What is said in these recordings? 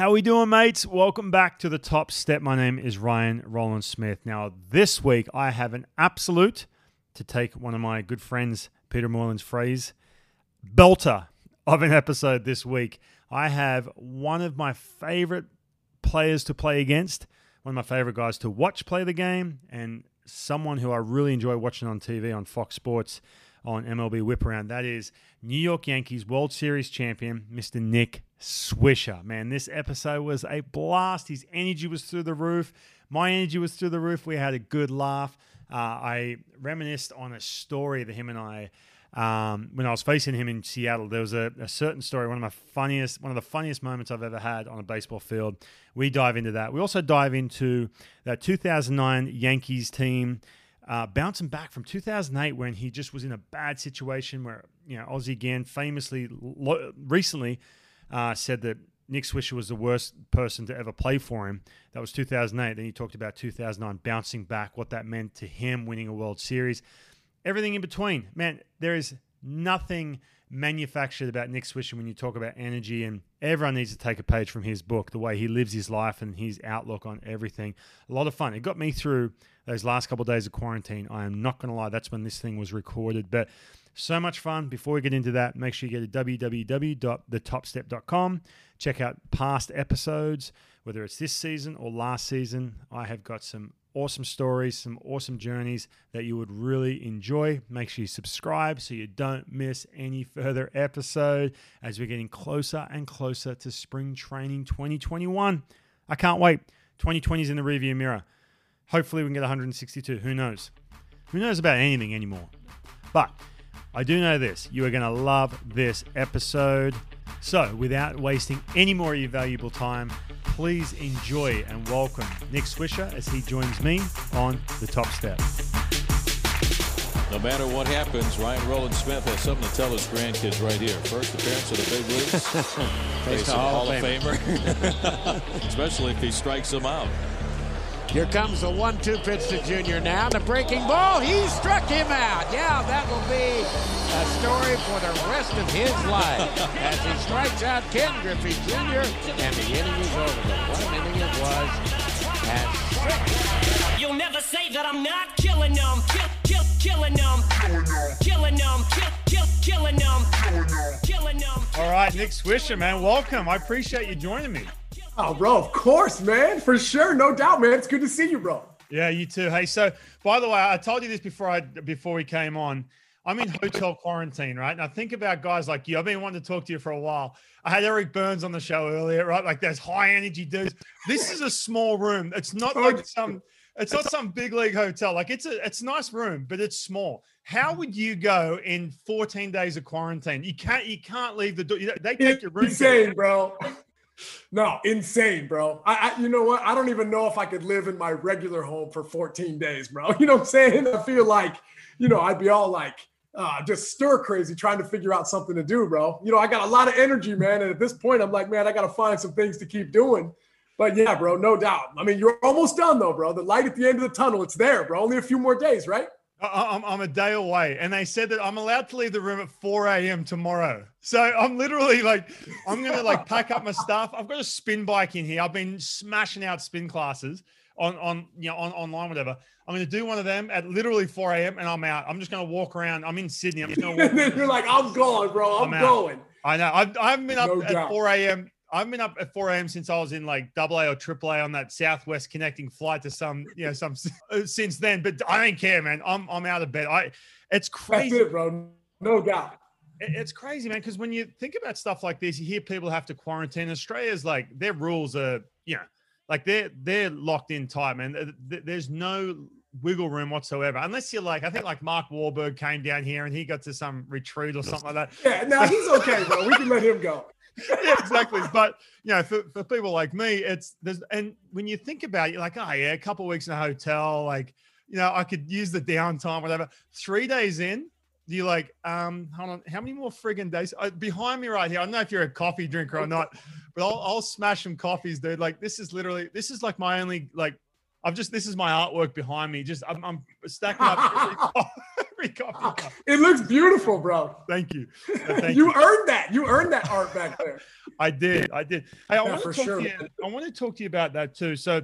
How we doing, mates? Welcome back to the Top Step. My name is Ryan Rowland Smith. Now, this week I have an absolute, to take one of my good friends Peter Moylan's phrase, belter of an episode this week. I have one of my favorite players to play against, one of my favorite guys to watch play the game, and someone who I really enjoy watching on TV on Fox Sports on MLB Whip Around. That is New York Yankees World Series champion, Mr. Nick Swisher. Man, this episode was a blast. His energy was through the roof. My energy was through the roof. We had a good laugh. Uh, I reminisced on a story that him and I um, when I was facing him in Seattle, there was a, a, certain story, one of my funniest, one of the funniest moments I've ever had on a baseball field. We dive into that. We also dive into that 2009 Yankees team uh, bouncing back from 2008 when he just was in a bad situation where, you know, Ozzie Guillen famously lo- recently uh, said that Nick Swisher was the worst person to ever play for him. That was 2008. Then he talked about 2009 bouncing back, what that meant to him winning a World Series everything in between. Man, there is nothing manufactured about Nick Swisher when you talk about energy, and everyone needs to take a page from his book, the way he lives his life and his outlook on everything. A lot of fun. It got me through those last couple of days of quarantine. I am not going to lie, that's when this thing was recorded, but so much fun. Before we get into that, make sure you go to www.thetopstep.com. Check out past episodes, whether it's this season or last season. I have got some awesome stories, some awesome journeys that you would really enjoy. Make sure you subscribe so you don't miss any further episode as we're getting closer and closer to spring training 2021. I can't wait. 2020 is in the rearview mirror. Hopefully, we can get 162. Who knows? Who knows about anything anymore? But I do know this you are going to love this episode. So, without wasting any more of your valuable time, please enjoy and welcome Nick Swisher as he joins me on the top step. No matter what happens, Ryan Rowland Smith has something to tell his grandkids right here. First appearance of the big leagues. Face a Hall of Famer. Famer. Especially if he strikes them out. Here comes the one-two pitch to Junior now. The breaking ball. He struck him out. Yeah, that will be a story for the rest of his life as he strikes out Ken Griffey Jr. and the inning is over. But what an inning it was at six. You'll never say that I'm not killing them. Kill, kill, killing them. Killing them. Kill, kill, killing them. Killing them. All right, Nick Swisher, man, welcome. I appreciate you joining me. Oh, bro, of course, man. For sure. No doubt, man. It's good to see you, bro. Yeah, you too. Hey, so by the way, I told you this before I before we came on. I'm in hotel quarantine, right? Now think about guys like you. I've been wanting to talk to you for a while. I had Eric Byrnes on the show earlier, right? Like there's high energy dudes. This is a small room. It's not like some it's not some big league hotel. Like it's a it's a nice room, but it's small. How would you go in 14 days of quarantine? You can't you can't leave the door. They take your room. Insane, bro. No, insane, bro. I, I, you know what? I don't even know if I could live in my regular home for 14 days, bro. You know what I'm saying? I feel like, you know, I'd be all like, uh, just stir crazy trying to figure out something to do, bro. You know, I got a lot of energy, man. And at this point, I'm like, man, I got to find some things to keep doing. But yeah, bro, no doubt. I mean, you're almost done though, bro. The light at the end of the tunnel, it's there, bro. Only a few more days, right? I'm, I'm a day away. And they said that I'm allowed to leave the room at 4 a.m. tomorrow. So I'm literally like, I'm to like pack up my stuff. I've got a spin bike in here. I've been smashing out spin classes on, on, you know, on online, whatever. I'm to do one of them at literally 4 a.m. and I'm out. I'm just to walk around. I'm in Sydney. I'm just to walk. You're like, I'm going, bro. I'm, I'm going. I know. I've, I haven't been up no at doubt. 4 a.m. I've been up at 4 a.m. since I was in like double A or triple A on that Southwest connecting flight to some, you know, some uh, since then. But I don't care, man. I'm I'm out of bed. I it's crazy. That's it, bro. No doubt. It's crazy, man. Because when you think about stuff like this, you hear people have to quarantine. Australia's like their rules are, you know, like they're they're locked in tight, man. There's no wiggle room whatsoever, unless you're like I think like Mark Wahlberg came down here and he got to some retreat or something like that. Yeah, no, he's okay, bro. We can let him go. yeah, exactly. But you know, for, for people like me, it's there's and when you think about it, you're like, oh yeah, a couple weeks in a hotel, like you know, I could use the downtime, whatever. Three days in, you're like, um, hold on, how many more friggin' days? Uh, behind me right here, I don't know if you're a coffee drinker or not, but I'll, I'll smash some coffees, dude. Like this is literally, this is like my only like I've just this is my artwork behind me. Just I'm, I'm stacking up every, coffee cup. It looks beautiful, bro. Thank you. Thank you, you, earned that. You earned that art back there. I did. I did. Hey, I yeah, want to talk sure, to you. I want to talk to you about that too. So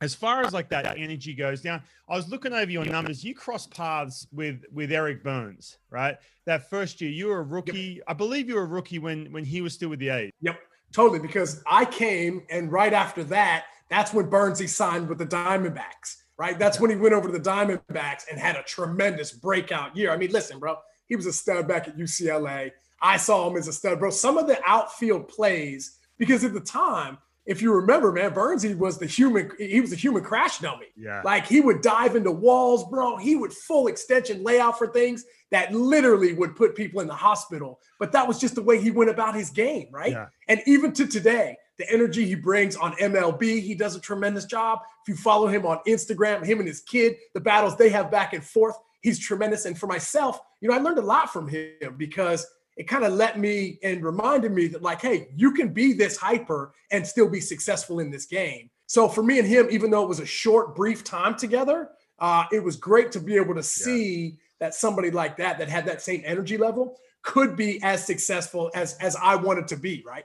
as far as like that energy goes now I was looking over your numbers. You crossed paths with with Eric Byrnes, right? That first year, you were a rookie. Yep. I believe you were a rookie when when he was still with the A's. Yep, totally. Because I came, and right after that, that's when Byrnesy signed with the Diamondbacks. Right, that's when he went over to the Diamondbacks and had a tremendous breakout year. I mean, listen, bro, he was a stud back at UCLA. I saw him as a stud, bro. Some of the outfield plays, because at the time if you remember, man, Byrnesy was the human, he was a human crash dummy. Yeah. Like he would dive into walls, bro. He would full extension layout for things that literally would put people in the hospital. But that was just the way he went about his game, right? Yeah. And even to today, the energy he brings on MLB, he does a tremendous job. If you follow him on Instagram, him and his kid, the battles they have back and forth, he's tremendous. And for myself, you know, I learned a lot from him because it kind of let me and reminded me that like hey you can be this hyper and still be successful in this game so for me and him even though it was a short brief time together uh, it was great to be able to see yeah. that somebody like that that had that same energy level could be as successful as as i wanted to be right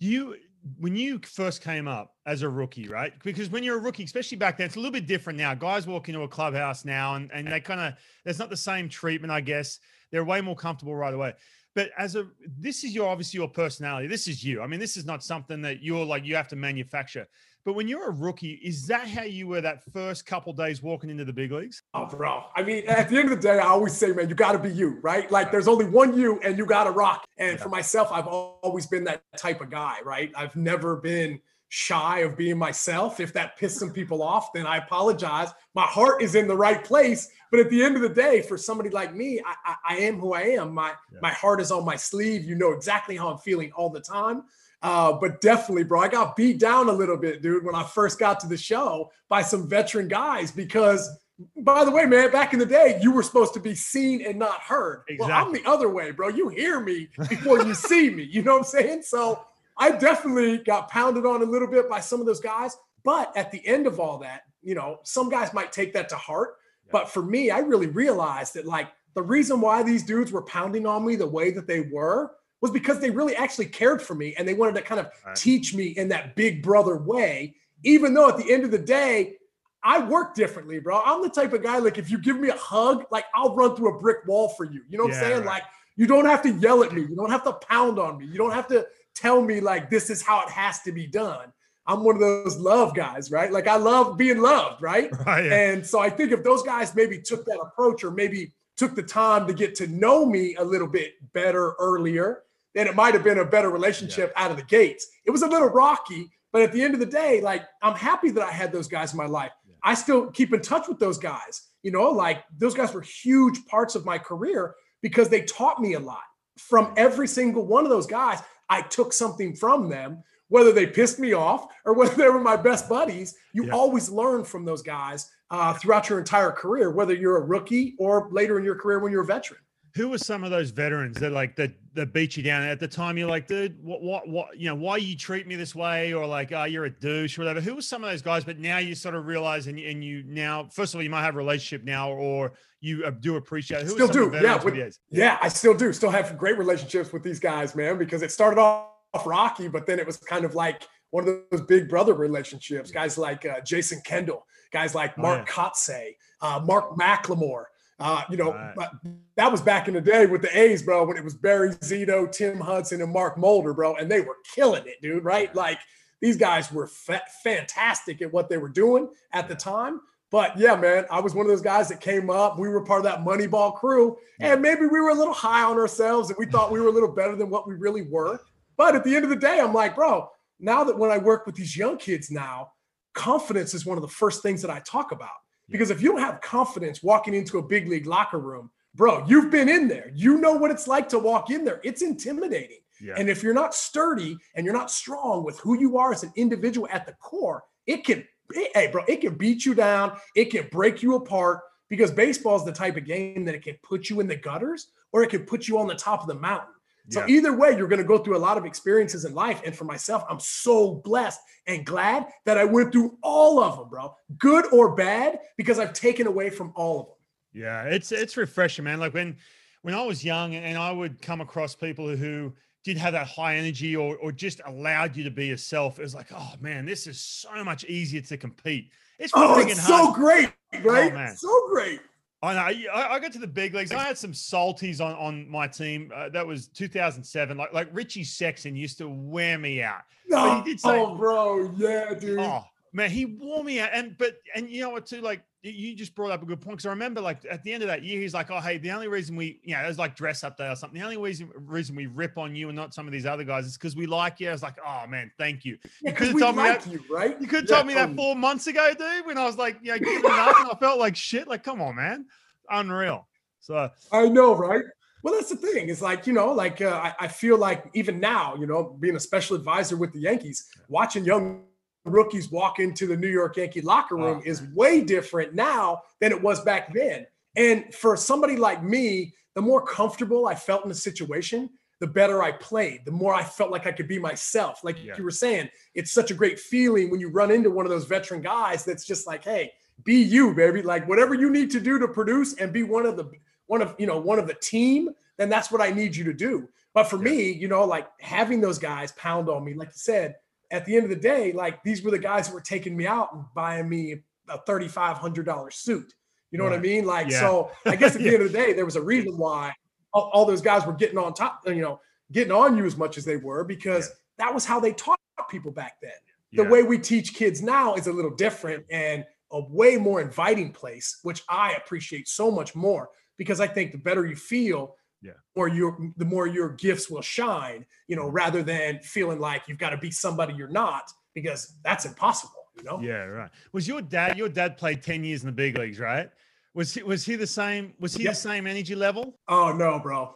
you when you first came up as a rookie, right? Because when you're a rookie, especially back then, it's a little bit different now. Guys walk into a clubhouse now and, and they kind of, there's not the same treatment, I guess. They're way more comfortable right away but as a this is your obviously your personality this is you i mean this is not something that you're like you have to manufacture but when you're a rookie is that how you were that first couple days walking into the big leagues oh bro i mean at the end of the day i always say man you got to be you right like there's only one you and you got to rock and yeah. for myself i've always been that type of guy right i've never been shy of being myself. If that pissed some people off, then I apologize. My heart is in the right place. But at the end of the day, for somebody like me, I, I, I am who I am. My yeah. my heart is on my sleeve. You know exactly how I'm feeling all the time. Uh, but definitely, bro, I got beat down a little bit, dude, when I first got to the show by some veteran guys because by the way, man, back in the day, you were supposed to be seen and not heard. Exactly. Well, I'm the other way, bro. You hear me before you see me. You know what I'm saying? So I definitely got pounded on a little bit by some of those guys. But at the end of all that, you know, some guys might take that to heart. Yeah. But for me, I really realized that like the reason why these dudes were pounding on me the way that they were was because they really actually cared for me and they wanted to kind of right. teach me in that big brother way. Even though at the end of the day, I work differently, bro. I'm the type of guy like if you give me a hug, like I'll run through a brick wall for you. You know what yeah, I'm saying? Right. Like you don't have to yell at me. You don't have to pound on me. You don't have to tell me like this is how it has to be done. I'm one of those love guys, right? Like I love being loved, right? right yeah. And so I think if those guys maybe took that approach or maybe took the time to get to know me a little bit better earlier, then it might have been a better relationship yeah. out of the gates. It was a little rocky, but at the end of the day, like I'm happy that I had those guys in my life. Yeah. I still keep in touch with those guys. You know, like those guys were huge parts of my career because they taught me a lot. From every single one of those guys, I took something from them, whether they pissed me off or whether they were my best buddies. You yeah. always learn from those guys uh, throughout your entire career, whether you're a rookie or later in your career when you're a veteran. Who were some of those veterans that like that that beat you down at the time? You're like, dude, what, what, what? You know, why you treat me this way, or like, oh, you're a douche, or whatever. Who were some of those guys? But now you sort of realize, and, and you now, first of all, you might have a relationship now, or you do appreciate. Who still do, yeah, with, yeah. I still do. Still have great relationships with these guys, man, because it started off rocky, but then it was kind of like one of those big brother relationships. Guys like uh, Jason Kendall, guys like oh, Mark oh, yeah. Kotsay, uh, Mark McLemore. Uh, you know, right. that was back in the day with the A's, bro, when it was Barry Zito, Tim Hudson, and Mark Mulder, bro, and they were killing it, dude. Right? Like these guys were fa- fantastic at what they were doing at the time. But yeah, man, I was one of those guys that came up. We were part of that Moneyball crew, and maybe we were a little high on ourselves, and we thought we were a little better than what we really were. But at the end of the day, I'm like, bro, now that when I work with these young kids now, confidence is one of the first things that I talk about. Because if you don't have confidence walking into a big league locker room, bro, you've been in there. You know what it's like to walk in there. It's intimidating. Yeah. And if you're not sturdy and you're not strong with who you are as an individual at the core, it can hey, bro, it can beat you down, it can break you apart because baseball is the type of game that it can put you in the gutters or it can put you on the top of the mountain. So yeah. either way, you're going to go through a lot of experiences in life. And for myself, I'm so blessed and glad that I went through all of them, bro, good or bad, because I've taken away from all of them. Yeah, it's it's refreshing, man. Like when when I was young and I would come across people who did have that high energy or or just allowed you to be yourself, it was like, oh man, this is so much easier to compete. It's oh, it's so great, oh, right? Oh, so great. I know. I, I got to the big leagues. I had some salties on, on my team. Uh, that was 2007. Like like Richie Sexson used to wear me out. No, oh, bro, yeah, dude. Oh man, he wore me out. And but and you know what too? Like you just brought up a good point because I remember like at the end of that year, he's like, "Oh, hey, the only reason we, you know, it was like dress up day or something. The only reason reason we rip on you and not some of these other guys is because we like you." I was like, "Oh man, thank you." Yeah, you could have told like me that, you, right? You could have yeah, told me that four months ago, dude. When I was like, yeah, up, and I felt like shit. Like, come on, man, unreal. So I know, right? Well, that's the thing. It's like, you know, like uh, I, I, feel like even now, you know, being a special advisor with the Yankees, watching young rookies walk into the New York Yankee locker oh, room oh. is way different now than it was back then. And for somebody like me, the more comfortable I felt in the situation, the better I played, the more I felt like I could be myself. Like yeah. you were saying, it's such a great feeling when you run into one of those veteran guys that's just like, hey, be you, baby. Like whatever you need to do to produce and be one of the one of you know one of the team, then that's what I need you to do. But for yeah. me, you know, like having those guys pound on me, like you said, at the end of the day, like these were the guys that were taking me out and buying me a $3,500 suit. You know right. what I mean? Like, yeah. so I guess at the yeah. end of the day, there was a reason why all, all, those guys were getting on top, you know, getting on you as much as they were because yeah. that was how they taught people back then. The way we teach kids now is a little different and a way more inviting place, which I appreciate so much more because I think the better you feel, yeah. or your the more your gifts will shine you know mm-hmm. rather than feeling like you've got to be somebody you're not because that's impossible you know? Yeah right. Was your dad your dad played 10 years in the big leagues right? Was he was he the same was he yeah. the same energy level? Oh no bro.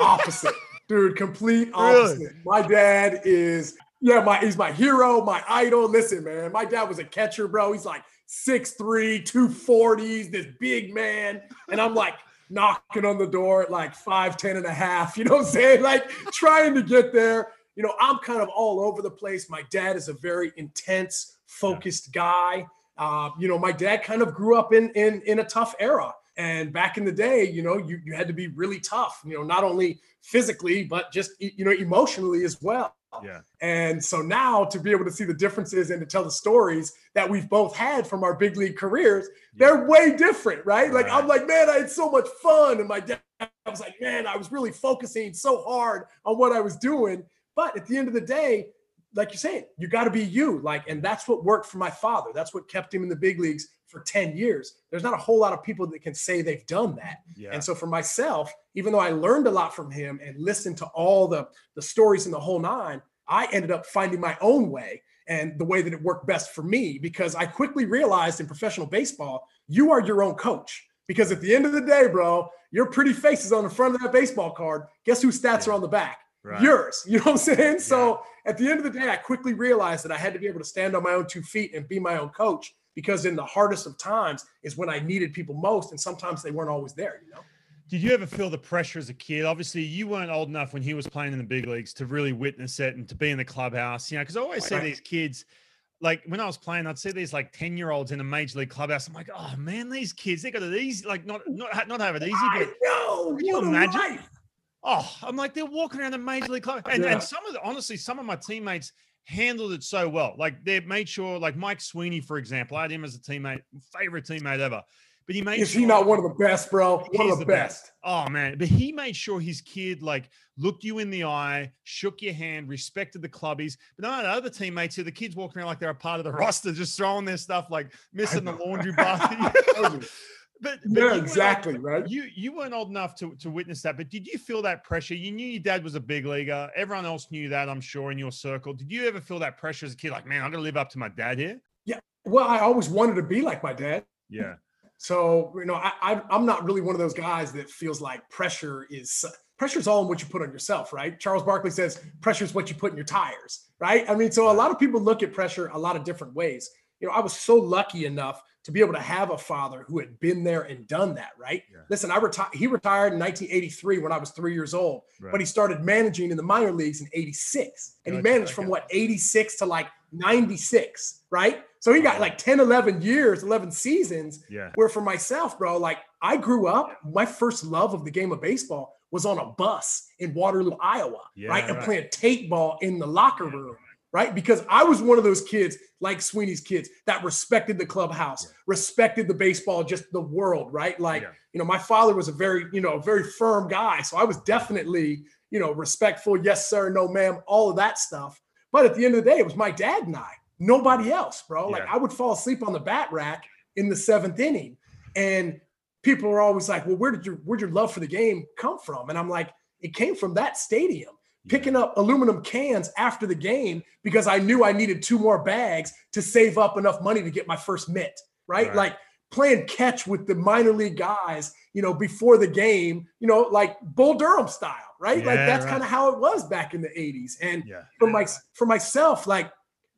Opposite. Dude complete opposite. Really? my dad is yeah my he's my hero my idol. Listen man my dad was a catcher bro. He's like 6'3 240s this big man. And i'm like knocking on the door at like five, 10 and a half, you know what I'm saying? Like trying to get there. You know, I'm kind of all over the place. My dad is a very intense, focused guy. Uh, you know, my dad kind of grew up in in in a tough era. And back in the day, you know, you, you had to be really tough, you know, not only physically, but just, you know, emotionally as well. Yeah. And so now to be able to see the differences and to tell the stories that we've both had from our big league careers, yeah. they're way different, right? right? Like I'm like, man, I had so much fun. And my dad was like, man, I was really focusing so hard on what I was doing. But at the end of the day, like you're saying, you got to be you. Like, and that's what worked for my father. That's what kept him in the big leagues for 10 years. There's not a whole lot of people that can say they've done that. Yeah. And so for myself, even though I learned a lot from him and listened to all the, the stories in the whole nine, I ended up finding my own way and the way that it worked best for me because I quickly realized in professional baseball, you are your own coach. Because at the end of the day, bro, your pretty face is on the front of that baseball card. Guess whose stats yeah. are on the back? Right. Yours. You know what I'm saying? Yeah. So at the end of the day, I quickly realized that I had to be able to stand on my own two feet and be my own coach because in the hardest of times is when I needed people most. And sometimes they weren't always there, you know? Did you ever feel the pressure as a kid? Obviously, you weren't old enough when he was playing in the big leagues to really witness it and to be in the clubhouse. You know, because I always see these kids, like when I was playing, I'd see these like ten year olds in a major league clubhouse. I'm like, oh man, these kids, they got it easy. Like not not not have it easy, but no, can you imagine? Life. Oh, I'm like they're walking around the major league club, and, yeah. and some of the honestly, some of my teammates handled it so well. Like they made sure, like Mike Sweeney, for example, I had him as a teammate, favorite teammate ever. But he made is sure, he not one of the best, bro? One of the, the best. best. Oh man, but he made sure his kid like looked you in the eye, shook your hand, respected the clubbies. But none of the other teammates here, the kids walking around like they're a part of the roster, just throwing their stuff, like missing the laundry basket. But, but yeah, exactly, right? You you weren't old enough to, to witness that, but did you feel that pressure? You knew your dad was a big leaguer. Everyone else knew that, I'm sure, in your circle. Did you ever feel that pressure as a kid? Like, man, I'm gonna live up to my dad here. Yeah. Well, I always wanted to be like my dad. Yeah. So you know, I, I I'm not really one of those guys that feels like pressure is pressure is all in what you put on yourself, right? Charles Barkley says pressure is what you put in your tires, right? I mean, so a lot of people look at pressure a lot of different ways. You know, I was so lucky enough to be able to have a father who had been there and done that, right? Yeah. Listen, I retired. He retired in 1983 when I was three years old, right. but he started managing in the minor leagues in '86, and he managed from what '86 to like 96, right? So he got like 10, 11 years, 11 seasons. Yeah. Where for myself, bro, like I grew up, my first love of the game of baseball was on a bus in Waterloo, Iowa, Yeah, right? And right. playing tape ball in the locker room, right? Because I was one of those kids, like Sweeney's kids, that respected the clubhouse, respected the baseball, just the world, right? Like, Yeah. you know, my father was a very, you know, very firm guy. So I was definitely, you know, respectful, yes, sir, no, ma'am, all of that stuff. But at the end of the day, it was my dad and I, nobody else, bro. Like I would fall asleep on the bat rack in the seventh inning. And people are always like, well, where did your where'd your love for the game come from? And I'm like, it came from that stadium. Picking up aluminum cans after the game because I knew I needed two more bags to save up enough money to get my first mitt, right? Right. Like playing catch with the minor league guys, you know, before the game, you know, like Bull Durham style, right? like that's right. kind of how it was back in the 80s. And Yeah. for my for myself, like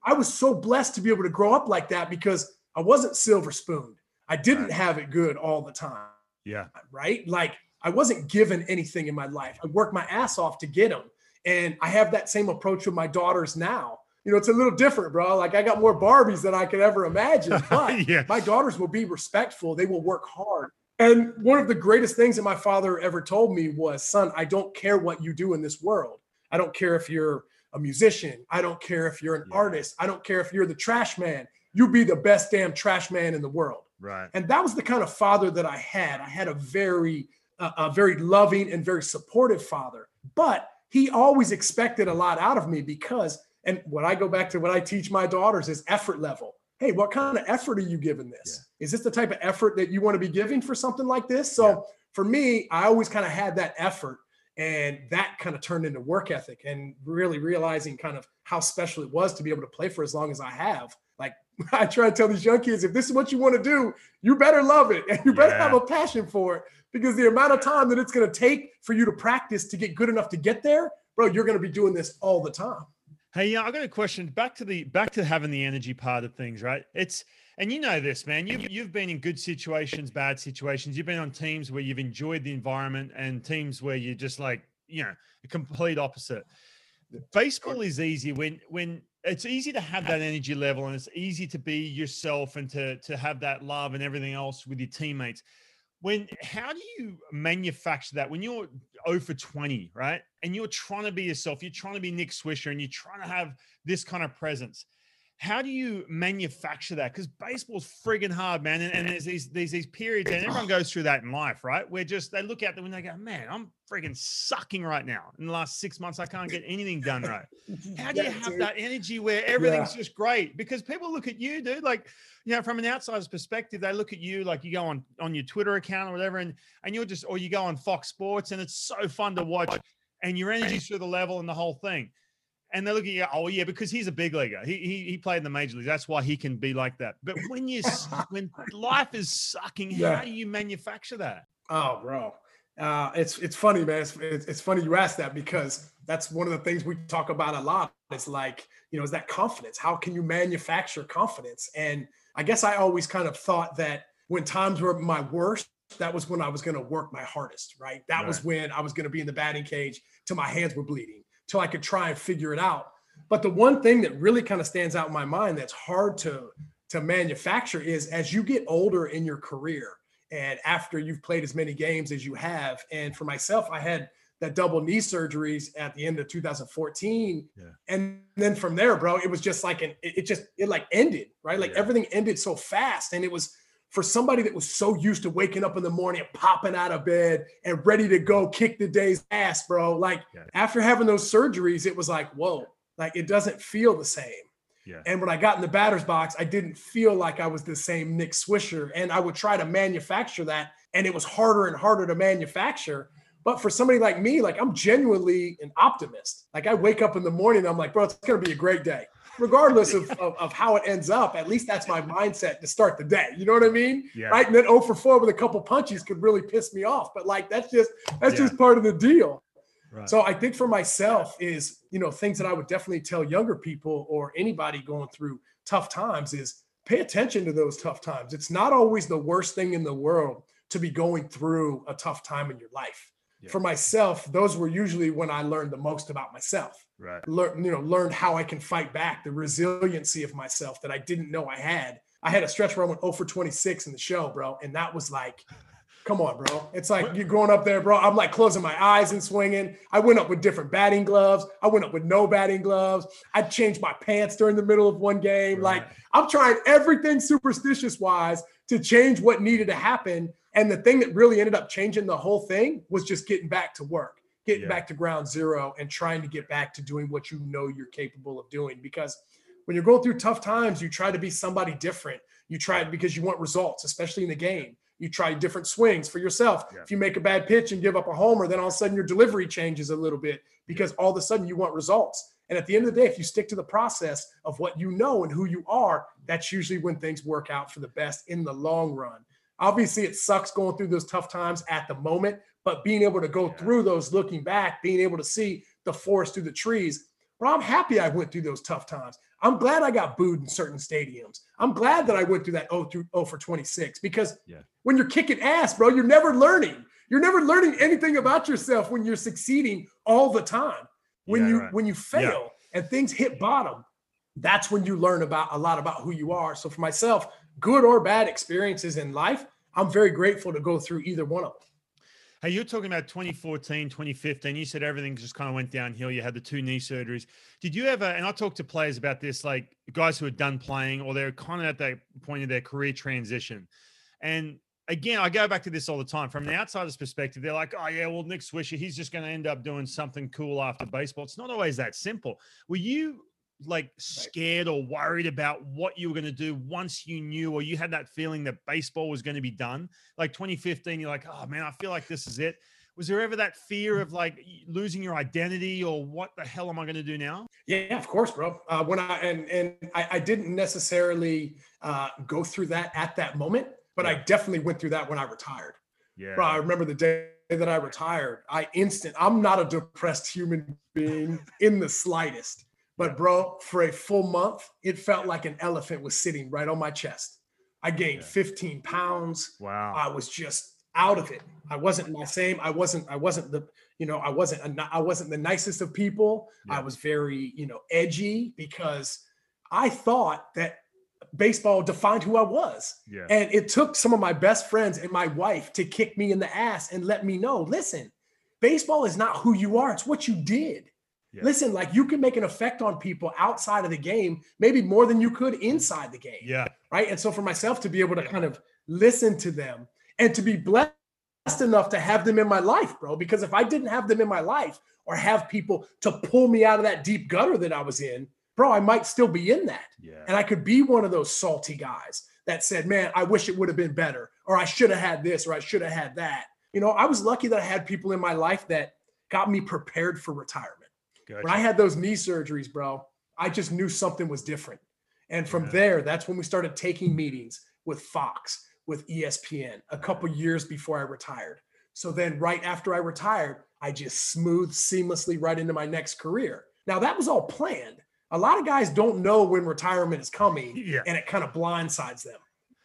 I was so blessed to be able to grow up like that because I wasn't silver spooned. I didn't Right. have it good all the time, Yeah. right? Like I wasn't given anything in my life. I worked my ass off to get them. And I have that same approach with my daughters now. You know, it's a little different, bro. Like I got more Barbies than I could ever imagine. But Yeah. my daughters will be respectful. They will work hard. And one of the greatest things that my father ever told me was, son, I don't care what you do in this world. I don't care if you're a musician. I don't care if you're an Yeah. artist. I don't care if you're the trash man. You be the best damn trash man in the world. Right. And that was the kind of father that I had. I had a very, uh, a very loving and very supportive father. But he always expected a lot out of me because, and what I go back to what I teach my daughters is effort level. Hey, what kind of effort are you giving this? Is this the type of effort that you want to be giving for something like this? So Yeah. for me, I always kind of had that effort and that kind of turned into work ethic and really realizing kind of how special it was to be able to play for as long as I have. I try to tell these young kids, if this is what you want to do, you better love it and you better Yeah. have a passion for it because the amount of time that it's going to take for you to practice to get good enough to get there, bro, you're going to be doing this all the time. Hey, yeah, I got a question. Back to the back to having the energy part of things, right? It's and you know this, man. You've you've been in good situations, bad situations. You've been on teams where you've enjoyed the environment and teams where you're just like, you know, the complete opposite. Baseball is easy when when it's easy to have uh, that energy level and it's easy to be yourself and to to have that love and everything else with your teammates. When how do you manufacture that when you're 0 for 20, right? And you're trying to be yourself, you're trying to be Nick Swisher and you're trying to have this kind of presence. How do you manufacture that? Because baseball's friggin' hard, man. And, and there's these there's these periods, and everyone goes through that in life, right? Where just they look out the window and go, man, I'm friggin' sucking right now. In the last six months, I can't get anything done right. How do you have that energy where everything's just great? Because people look at you, dude. Like, you know, from an outsider's perspective, they look at you like you go on on your Twitter account or whatever, and and you're just or you go on Fox Sports, and it's so fun to watch, and your energy's through the level and the whole thing. And they're looking at you, oh yeah, because he's a big leaguer. He, he he played in the major leagues. That's why he can be like that. But when you when life is sucking, Yeah. how do you manufacture that? Oh, bro. Uh, it's it's funny, man. It's, it's, it's funny you ask that because that's one of the things we talk about a lot. It's like, you know, is that confidence? How can you manufacture confidence? And I guess I always kind of thought that when times were my worst, that was when I was going to work my hardest, right? That was when I was going to be in the batting cage till my hands were bleeding, till I could try and figure it out. But the one thing that really kind of stands out in my mind that's hard to to manufacture is as you get older in your career and after you've played as many games as you have and for myself i had that double knee surgeries at the end of 2014 Yeah. and then from there bro it was just like an it, it just it like ended right like Yeah. everything ended so fast and it was for somebody that was so used to waking up in the morning and popping out of bed and ready to go kick the day's ass bro like Yeah. after having those surgeries it was like whoa like it doesn't feel the same Yeah. and when I got in the batter's box, I didn't feel like I was the same Nick Swisher. And I would try to manufacture that. And it was harder and harder to manufacture. But for somebody like me, like I'm genuinely an optimist. Like I wake up in the morning, I'm like, bro, it's going to be a great day. Regardless of, of, of how it ends up, at least that's my mindset to start the day. You know what I mean? Yeah. Right. And then 0 for 4 with a couple punches could really piss me off. But like that's just that's Yeah. just part of the deal. Right. So I think for myself is, you know, things that I would definitely tell younger people or anybody going through tough times is pay attention to those tough times. It's not always the worst thing in the world to be going through a tough time in your life. Yeah. for myself, those were usually when I learned the most about myself. Right. Learn, you know, learned how I can fight back, the resiliency of myself that I didn't know I had. I had a stretch where I went 0 for 26 in the show, bro. And that was like, come on, bro. It's like you're going up there, bro. I'm like closing my eyes and swinging. I went up with different batting gloves. I went up with no batting gloves. I changed my pants during the middle of one game. Right. Like I'm trying everything superstitious wise to change what needed to happen. And the thing that really ended up changing the whole thing was just getting back to work, getting yeah. back to ground zero and trying to get back to doing what you know you're capable of doing. Because when you're going through tough times, you try to be somebody different. You try it because you want results, especially in the game. You try different swings for yourself. Yeah. If you make a bad pitch and give up a homer, then all of a sudden your delivery changes a little bit because all of a sudden you want results. And at the end of the day, if you stick to the process of what you know and who you are, that's usually when things work out for the best in the long run. Obviously, it sucks going through those tough times at the moment, but being able to go yeah. through those looking back, being able to see the forest through the trees, bro, I'm happy I went through those tough times. I'm glad I got booed in certain stadiums. I'm glad that I went through that 0 through 0 for 26 because yeah. when you're kicking ass, bro, you're never learning. You're never learning anything about yourself when you're succeeding all the time. When yeah, you right. when you fail and things hit bottom, that's when you learn about a lot about who you are. So for myself, good or bad experiences in life, I'm very grateful to go through either one of them. Hey, you're talking about 2014, 2015. You said everything just kind of went downhill. You had the two knee surgeries. Did you ever, and I talked to players about this, like guys who are done playing or they're kind of at that point of their career transition. And again, I go back to this all the time. From the outsider's perspective, they're like, oh, yeah, well, Nick Swisher, he's just going to end up doing something cool after baseball. It's not always that simple. Were you like scared or worried about what you were going to do once you knew or you had that feeling that baseball was going to be done? Like 2015 you're like oh man i feel like this is it. Was there ever that fear of like losing your identity or what the hell am i going to do now? Yeah of course bro. Uh, when i and and i, I didn't necessarily uh, go through that at that moment but yeah. i definitely went through that when i retired. Yeah bro i remember the day that i retired i instant i'm not a depressed human being in the slightest but bro, for a full month, it felt like an elephant was sitting right on my chest. I gained 15 pounds. Wow. I was just out of it. I wasn't my same. I wasn't, I wasn't the, you know, I wasn't, a, I wasn't the nicest of people. Yeah. I was very, you know, edgy because I thought that baseball defined who I was. Yeah. And it took some of my best friends and my wife to kick me in the ass and let me know, listen, baseball is not who you are. It's what you did. Yeah. Listen, like you can make an effect on people outside of the game, maybe more than you could inside the game. Yeah. Right. And so for myself to be able to kind of listen to them and to be blessed enough to have them in my life, bro, because if I didn't have them in my life or have people to pull me out of that deep gutter that I was in, bro, I might still be in that. Yeah. And I could be one of those salty guys that said, man, I wish it would have been better, or I should have had this, or I should have had that. You know, I was lucky that I had people in my life that got me prepared for retirement. Gotcha. When I had those knee surgeries, bro, I just knew something was different. And from yeah. there, that's when we started taking meetings with Fox, with ESPN, a couple years before I retired. So then, right after I retired, I just smoothed seamlessly right into my next career. Now, that was all planned. A lot of guys don't know when retirement is coming, yeah. and it kind of blindsides them.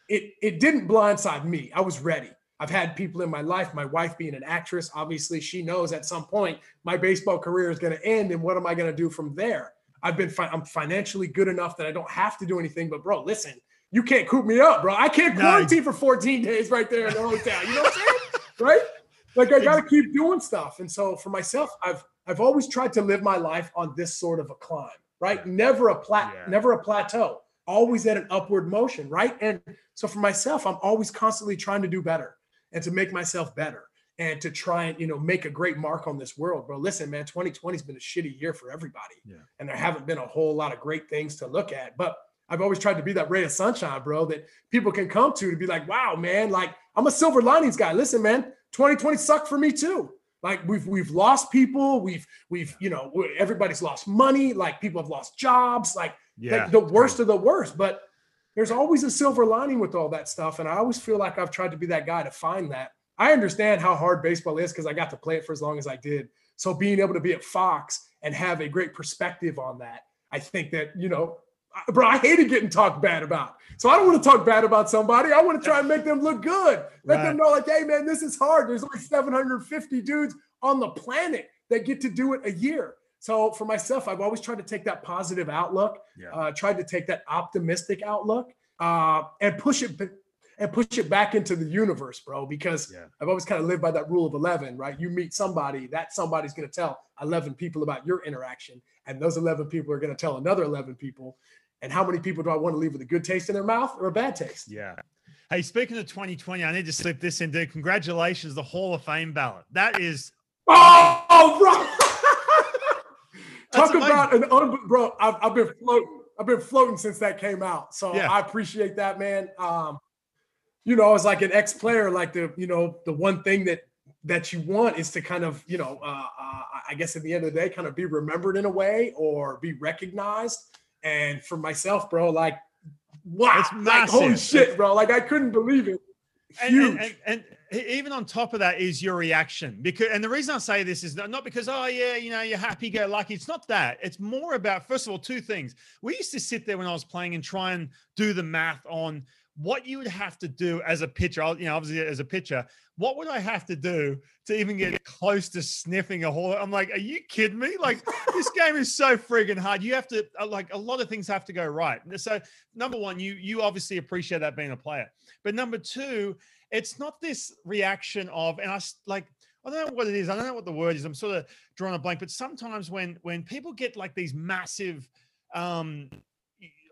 It, it didn't blindside me. I was ready. I've had people in my life, my wife being an actress, obviously she knows at some point my baseball career is going to end and what am I going to do from there? I've been fi- I'm financially good enough that I don't have to do anything but bro, listen, you can't coop me up, bro. I can't quarantine for 14 days right there in the hotel. You know what I'm saying? right? Like I got to keep doing stuff. And so for myself, I've I've always tried to live my life on this sort of a climb, right? Never a plat yeah. never a plateau. Always at an upward motion, right? And so for myself, I'm always constantly trying to do better and to make myself better and to try and you know make a great mark on this world. Bro listen man 2020 has been a shitty year for everybody. Yeah. and there haven't been a whole lot of great things to look at. But i've always tried to be that ray of sunshine bro that people can come to to be like wow man like i'm a silver linings guy. Listen man 2020 sucked for me too. Like we've we've lost people. We've we've you know everybody's lost money. Like people have lost jobs. Like yeah. the, the worst of the worst. But there's always a silver lining with all that stuff. And I always feel like I've tried to be that guy to find that. I understand how hard baseball is because I got to play it for as long as I did. So being able to be at Fox and have a great perspective on that, I think that, you know, bro, I hated getting talked bad about. So I don't want to talk bad about somebody. I want to try and make them look good. Let right. them know, like, hey, man, this is hard. There's only 750 dudes on the planet that get to do it a year. So for myself, I've always tried to take that positive outlook, yeah. uh, tried to take that optimistic outlook, uh, and push it and push it back into the universe, bro. Because yeah. I've always kind of lived by that rule of eleven, right? You meet somebody, that somebody's going to tell eleven people about your interaction, and those eleven people are going to tell another eleven people. And how many people do I want to leave with a good taste in their mouth or a bad taste? Yeah. Hey, speaking of 2020, I need to slip this in, dude. Congratulations, the Hall of Fame ballot. That is. Oh, bro. Talk about an un- bro. I've, I've been floating. I've been floating since that came out. So yeah. I appreciate that, man. Um, you know, as like an ex-player, like the you know the one thing that that you want is to kind of you know uh, uh, I guess at the end of the day, kind of be remembered in a way or be recognized. And for myself, bro, like wow, like holy shit, bro, like I couldn't believe it. Huge. And, and, and, and, even on top of that is your reaction. Because and the reason i say this is not because oh yeah you know you're happy go lucky. It's not that. It's more about first of all two things. We used to sit there when i was playing and try and do the math on what you would have to do as a pitcher. You know obviously as a pitcher what would i have to do to even get close to sniffing a hole i'm like are you kidding me? Like this game is so friggin' hard. You have to uh, like a lot of things have to go right. So number one you you obviously appreciate that being a player. But number two, it's not this reaction of, and I like, I don't know what it is. I don't know what the word is. I'm sort of drawing a blank. But sometimes when when people get like these massive um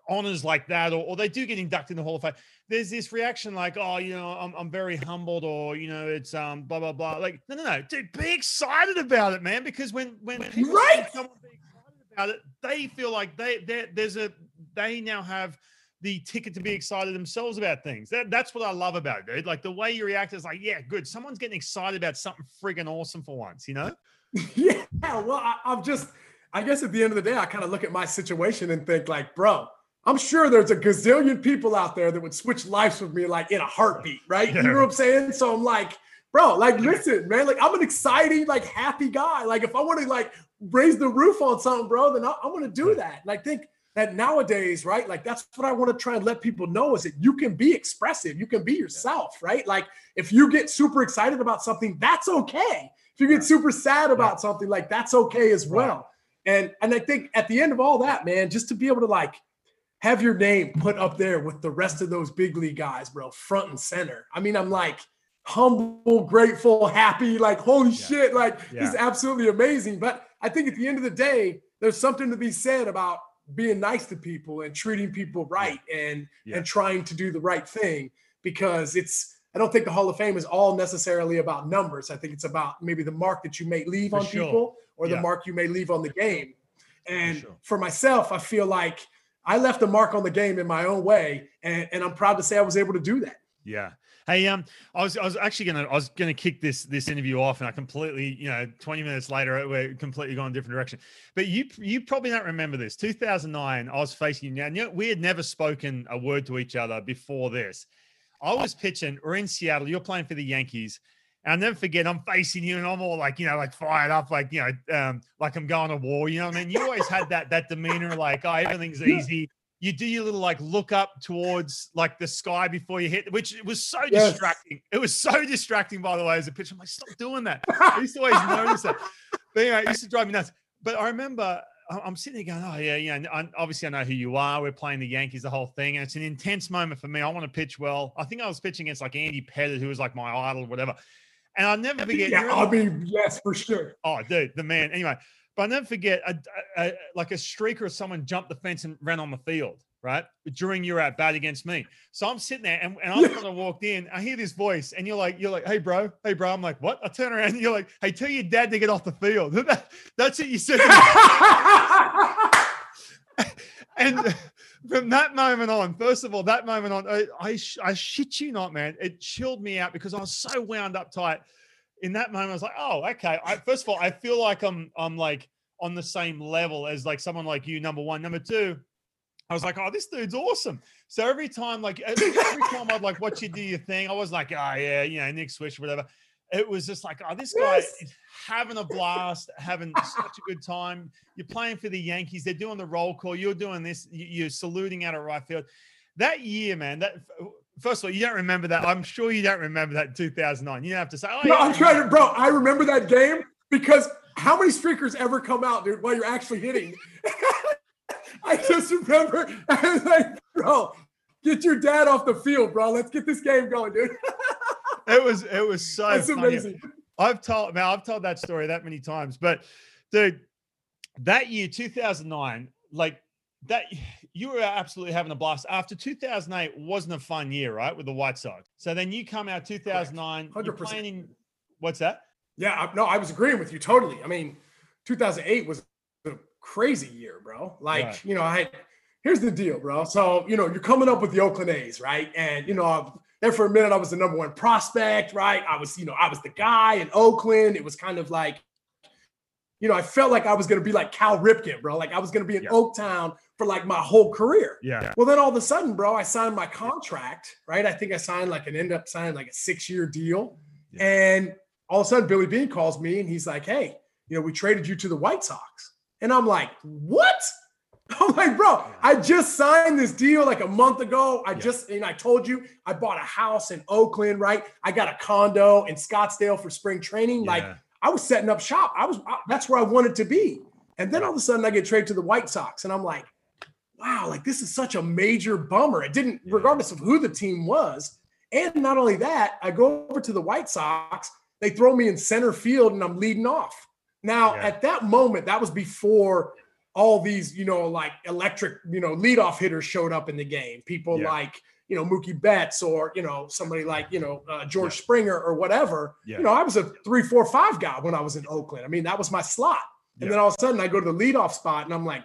honors like that, or, or they do get inducted in the Hall of Fame, there's this reaction like, oh, you know, I'm, I'm very humbled, or you know, it's um blah blah blah. Like, no, no, no, dude, be excited about it, man. Because when when people right. someone be excited about it, they feel like they there's a they now have the ticket to be excited themselves about things. That, that's what I love about it, dude. Like the way you react is like, yeah, good. Someone's getting excited about something friggin' awesome for once, you know? yeah. Well, I, I'm just, I guess at the end of the day, I kind of look at my situation and think like, bro, I'm sure there's a gazillion people out there that would switch lives with me like in a heartbeat, right? You know what I'm saying? So I'm like, bro, like, listen, man, like I'm an exciting, like happy guy. Like if I want to like raise the roof on something, bro, then I, am going to do that. And I think that nowadays, right? Like that's what I want to try and let people know is that you can be expressive, you can be yourself, right? Like if you get super excited about something, that's okay. If you get super sad about something, like that's okay as well. And and I think at the end of all that, man, just to be able to like have your name put up there with the rest of those big league guys, bro, front and center. I mean, I'm like humble, grateful, happy, like holy yeah. shit, like yeah. this is absolutely amazing. But I think at the end of the day, there's something to be said about being nice to people and treating people right and yeah. and trying to do the right thing because it's I don't think the Hall of Fame is all necessarily about numbers. I think it's about maybe the mark that you may leave for on sure. people or yeah. the mark you may leave on the game. And for, sure. for, myself, I feel like I left a mark on the game in my own way, and, and I'm proud to say I was able to do that. Yeah. Hey, um, I was I was actually gonna I was gonna kick this this interview off, and I completely, you know, twenty minutes later we're completely going a different direction. But you you probably don't remember this. 2009, I was facing you. Now we had never spoken a word to each other before this. I was pitching. We're in Seattle. You're playing for the Yankees. And I'll never forget, I'm facing you and I'm all like, you know, like fired up, like, you know, um, like I'm going to war. You know what I mean? You always had that that demeanor, like, oh, everything's easy you do your little like look up towards like the sky before you hit, which was so yes. distracting. It was so distracting, by the way, as a pitcher. I'm like, stop doing that. I used to always notice that. But anyway, it used to drive me nuts. But I remember I'm sitting there going, oh yeah, yeah. And obviously, I know who you are. We're playing the Yankees, the whole thing, and it's an intense moment for me. I want to pitch well. I think I was pitching against like Andy Pettitte, who was like my idol, whatever. And I'll never forget. Yeah, I mean, yes, for sure. Oh, dude, the man. Anyway, but I'll never forget, a, a, like a streaker or someone jumped the fence and ran on the field right? During your at bat against me. So I'm sitting there and, and I'm kind of walked in. I hear this voice, and you're like, you're like, hey bro, hey bro. I'm like, what? I turn around and you're like, hey, tell your dad to get off the field. that's what you said. and from that moment on, first of all, that moment on, I, I, I shit you not, man, it chilled me out because I was so wound up tight. In that moment, I was like, oh, okay. I, first of all, I feel like I'm I'm like on the same level as like someone like you, number one. Number two, I was like, oh, this dude's awesome. So every time, like every time I'd like watch you do your thing, I was like, oh yeah, you know, Nick Swish, whatever. it was just like, oh, this guy yes. is having a blast, having such a good time. You're playing for the Yankees. They're doing the roll call. You're doing this. You're saluting out of right field. That year, man. That first of all, you don't remember that. I'm sure you don't remember that in 2009. You have to say, oh, no, yeah, I'm trying to, bro. I remember that game because how many streakers ever come out, dude, while you're actually hitting? I just remember, I was like, bro, get your dad off the field, bro. Let's get this game going, dude. it was it was so That's funny. amazing. I've told man, I've told that story that many times, but dude, that year, 2009, like that you were absolutely having a blast. After 2008 wasn't a fun year, right, with the White Sox. So then you come out 2009, 100%. playing in what's that? Yeah, no, I was agreeing with you totally. I mean, 2008 was a crazy year, bro. Like, right. you know, I here's the deal, bro. So, you know, you're coming up with the Oakland A's, right? And, you know, there for a minute, I was the number one prospect, right? I was, you know, I was the guy in Oakland. It was kind of like, you know, I felt like I was going to be like Cal Ripken, bro. Like I was going to be in yeah. Oaktown for like my whole career. Yeah. Well, then all of a sudden, bro, I signed my contract, right? I think I signed like an end up signing like a six year deal. Yeah. And all of a sudden, Billy Beane calls me and he's like, hey, you know, we traded you to the White Sox. And I'm like, what? I'm like, bro, I just signed this deal like a month ago. I yeah. just, and I told you, I bought a house in Oakland, right? I got a condo in Scottsdale for spring training. Yeah. Like, I was setting up shop. I was, I, that's where I wanted to be. And then all of a sudden, I get traded to the White Sox, and I'm like, wow, like this is such a major bummer. It didn't, yeah. regardless of who the team was. And not only that, I go over to the White Sox, they throw me in center field, and I'm leading off. Now, at that moment, that was before all these, you know, like electric, you know, leadoff hitters showed up in the game. People yeah. like, you know, Mookie Betts or, you know, somebody like, you know, uh, George yeah. Springer or whatever. Yeah. You know, I was a three, four, five guy when I was in Oakland. I mean, that was my slot. And then all of a sudden I go to the leadoff spot and I'm like,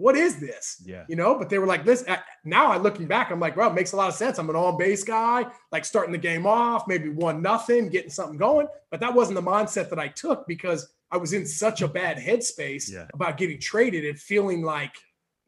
what is this? Yeah. You know, but they were like, this now I looking back, I'm like, well, it makes a lot of sense. I'm an on base guy, like starting the game off, maybe one nothing, getting something going. But that wasn't the mindset that I took because I was in such a bad headspace yeah. about getting traded and feeling like,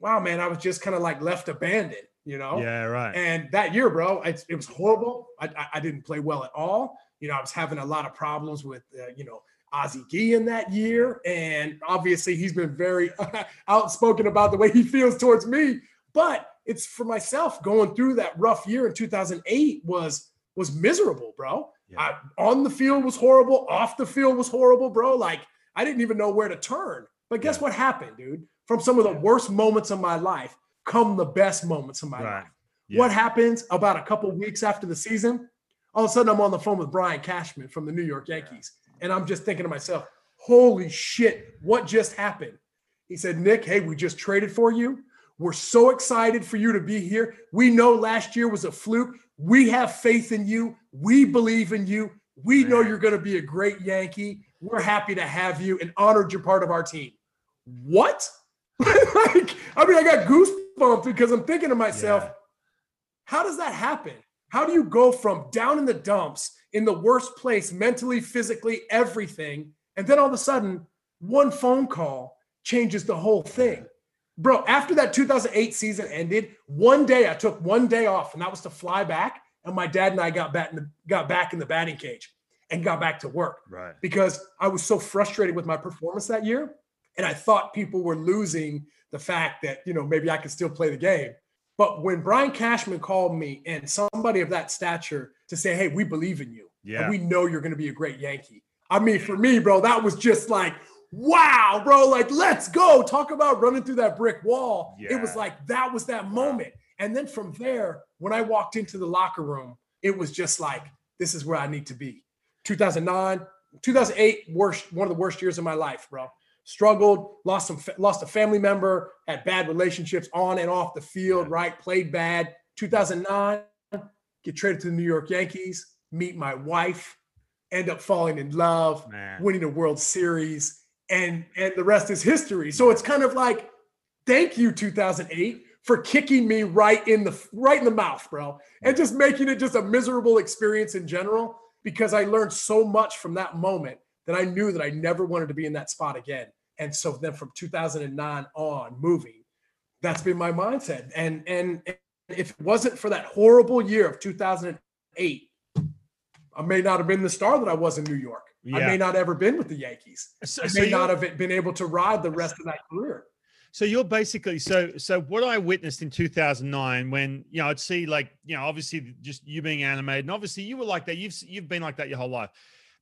wow, man, I was just kind of like left abandoned, you know? Yeah, right. And that year, bro, it, it was horrible. I, I, didn't play well at all. You know, I was having a lot of problems with, uh, you know, Ozzie Guillen that year. And obviously, he's been very outspoken about the way he feels towards me. But it's for myself going through that rough year in 2008 was was miserable, bro. Yeah. I, on the field was horrible. Off the field was horrible, bro. Like I didn't even know where to turn. But guess yeah. what happened, dude? From some of the worst moments of my life come the best moments of my right. life. Yeah. What happens about a couple weeks after the season? All of a sudden, I'm on the phone with Brian Cashman from the New York Yankees. And I'm just thinking to myself, holy shit, what just happened? He said, Nick, hey, we just traded for you. We're so excited for you to be here. We know last year was a fluke. We have faith in you. We believe in you. We Man. know you're going to be a great Yankee. We're happy to have you and honored you're part of our team. What? like, I mean, I got goosebumps because I'm thinking to myself, yeah. how does that happen? How do you go from down in the dumps in the worst place, mentally, physically, everything, and then all of a sudden, one phone call changes the whole thing? Bro, after that 2008 season ended, one day I took one day off, and that was to fly back. And my dad and I got back in the got back in the batting cage and got back to work. Right. Because I was so frustrated with my performance that year. And I thought people were losing the fact that, you know, maybe I could still play the game. But when Brian Cashman called me and somebody of that stature to say, hey, we believe in you. Yeah. And we know you're going to be a great Yankee. I mean, for me, bro, that was just like, wow, bro, like, let's go. Talk about running through that brick wall. Yeah. It was like, that was that moment. And then from there, when I walked into the locker room, it was just like, this is where I need to be. 2009, 2008, worst one of the worst years of my life, bro. Struggled, lost some, lost a family member, had bad relationships on and off the field, right? Played bad. 2009, get traded to the New York Yankees, meet my wife, end up falling in love, Man. winning a World Series, and and the rest is history. So it's kind of like, thank you, 2008 for kicking me right in the right in the mouth, bro, and just making it just a miserable experience in general because I learned so much from that moment that I knew that I never wanted to be in that spot again. And so then from 2009 on, moving, that's been my mindset. And and if it wasn't for that horrible year of 2008, I may not have been the star that I was in New York. Yeah. I may not ever been with the Yankees. So, I may so not have been able to ride the rest of that career. So you're basically so so what I witnessed in 2009 when you know I'd see like you know obviously just you being animated and obviously you were like that you've you've been like that your whole life,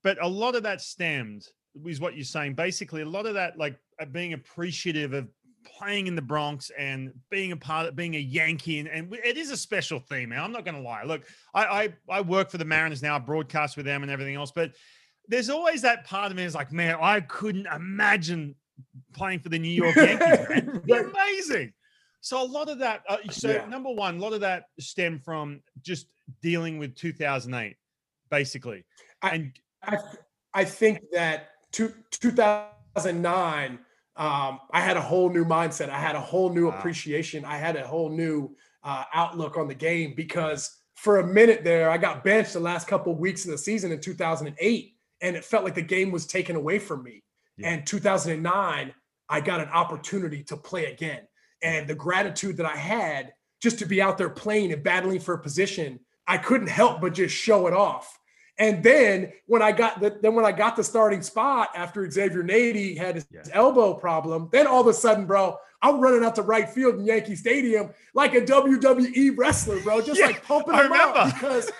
but a lot of that stemmed is what you're saying basically a lot of that like uh, being appreciative of playing in the Bronx and being a part of being a Yankee and, and it is a special theme man I'm not going to lie look I, I I work for the Mariners now I broadcast with them and everything else but there's always that part of me is like man I couldn't imagine playing for the New York Yankees, amazing. So a lot of that. Uh, so yeah. number one, a lot of that stemmed from just dealing with 2008, basically. And I, I think that two, 2009, um, I had a whole new mindset. I had a whole new wow. appreciation. I had a whole new uh, outlook on the game because for a minute there, I got benched the last couple of weeks of the season in 2008, and it felt like the game was taken away from me. Yeah. And 2009, I got an opportunity to play again. And the gratitude that I had just to be out there playing and battling for a position, I couldn't help but just show it off. And then when I got the then when I got the starting spot after Xavier Nady had his yeah. elbow problem, then all of a sudden, bro, I'm running out to right field in Yankee Stadium like a WWE wrestler, bro, just yeah, like pumping I remember. because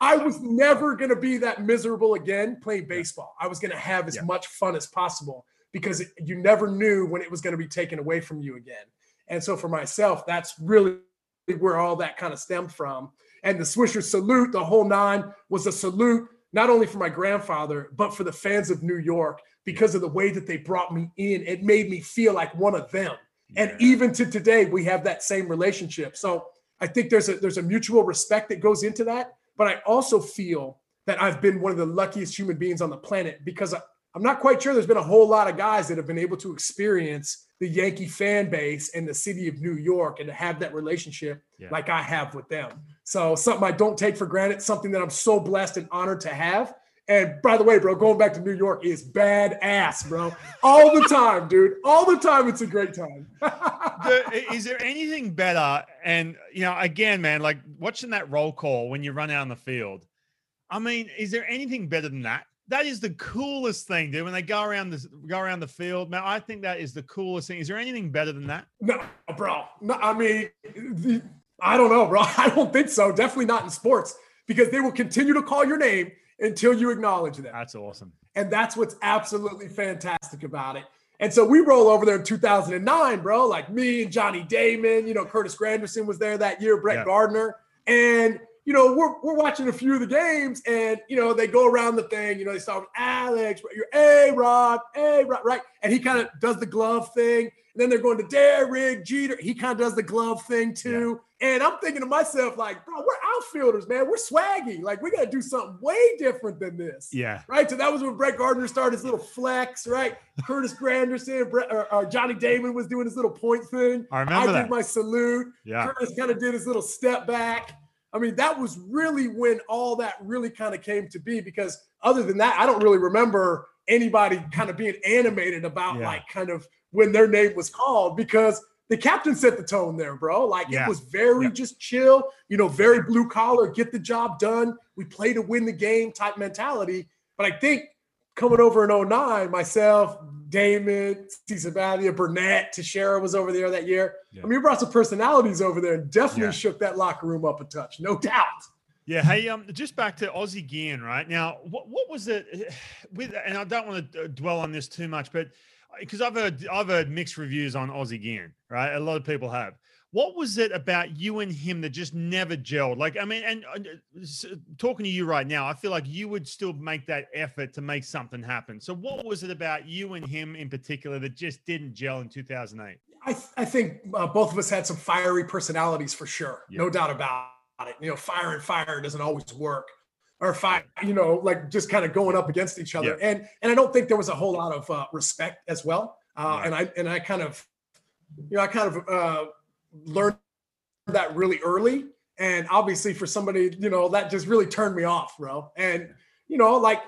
I was never going to be that miserable again playing baseball. I was going to have as yeah. much fun as possible because you never knew when it was going to be taken away from you again. And so for myself, that's really where all that kind of stemmed from. And the Swisher salute, the whole nine, was a salute not only for my grandfather, but for the fans of New York because of the way that they brought me in. It made me feel like one of them. Yeah. And even to today, we have that same relationship. So I think there's a there's a mutual respect that goes into that. But I also feel that I've been one of the luckiest human beings on the planet because I'm not quite sure there's been a whole lot of guys that have been able to experience the Yankee fan base and the city of New York and to have that relationship yeah. like I have with them. So something I don't take for granted, something that I'm so blessed and honored to have. And by the way, bro, going back to New York is badass, bro. All the time, dude. All the time. It's a great time. the, is there anything better? And, you know, again, man, like watching that roll call when you run out on the field. I mean, is there anything better than that? That is the coolest thing, dude. When they go around the go around the field, man, I think that is the coolest thing. Is there anything better than that? No, bro. No, I mean, I don't know, bro. I don't think so. Definitely not in sports because they will continue to call your name until you acknowledge them. That's awesome. And that's what's absolutely fantastic about it. And so we roll over there in 2009, bro. Like me and Johnny Damon, you know, Curtis Granderson was there that year, Brett yeah. Gardner. And, you know, we're, we're watching a few of the games and, you know, they go around the thing, you know, they start with Alex, you're A Rod, A Rod, right? And he kind of does the glove thing. And then they're going to Derek Jeter. He kind of does the glove thing too. Yeah. And I'm thinking to myself, like, bro, we're outfielders, man. We're swaggy. Like, we got to do something way different than this. Yeah. Right. So that was when Brett Gardner started his little flex, right? Curtis Granderson, Brett, or, or, Johnny Damon was doing his little point thing. I remember I that. did my salute. Yeah. Curtis kind of did his little step back. I mean, that was really when all that really kind of came to be because other than that, I don't really remember anybody kind of being animated about yeah. like kind of when their name was called because the captain set the tone there, bro. Like yeah. it was very yeah. just chill, you know, very blue collar, get the job done. We play to win the game type mentality. But I think coming over in 09, myself, Damon, C. Sabathia, Burnett, Teixeira was over there that year. Yeah. I mean, you brought some personalities over there and definitely shook that locker room up a touch, no doubt. Yeah. Hey, um, just back to Ozzie Guillen, right now. What what was it with? And I don't want to dwell on this too much, but because I've heard I've heard mixed reviews on Ozzie Guillen, right? A lot of people have. What was it about you and him that just never gelled? Like, I mean, and uh, talking to you right now, I feel like you would still make that effort to make something happen. So, what was it about you and him in particular that just didn't gel in 2008? I, th- I think uh, both of us had some fiery personalities for sure, yep. no doubt about it. You know, fire and fire doesn't always work or fight, you know, like just kind of going up against each other. Yeah. And and I don't think there was a whole lot of uh, respect as well. Uh, And I and I kind of, you know, I kind of uh, learned that really early. And obviously, for somebody, you know, that just really turned me off, bro. And you know, like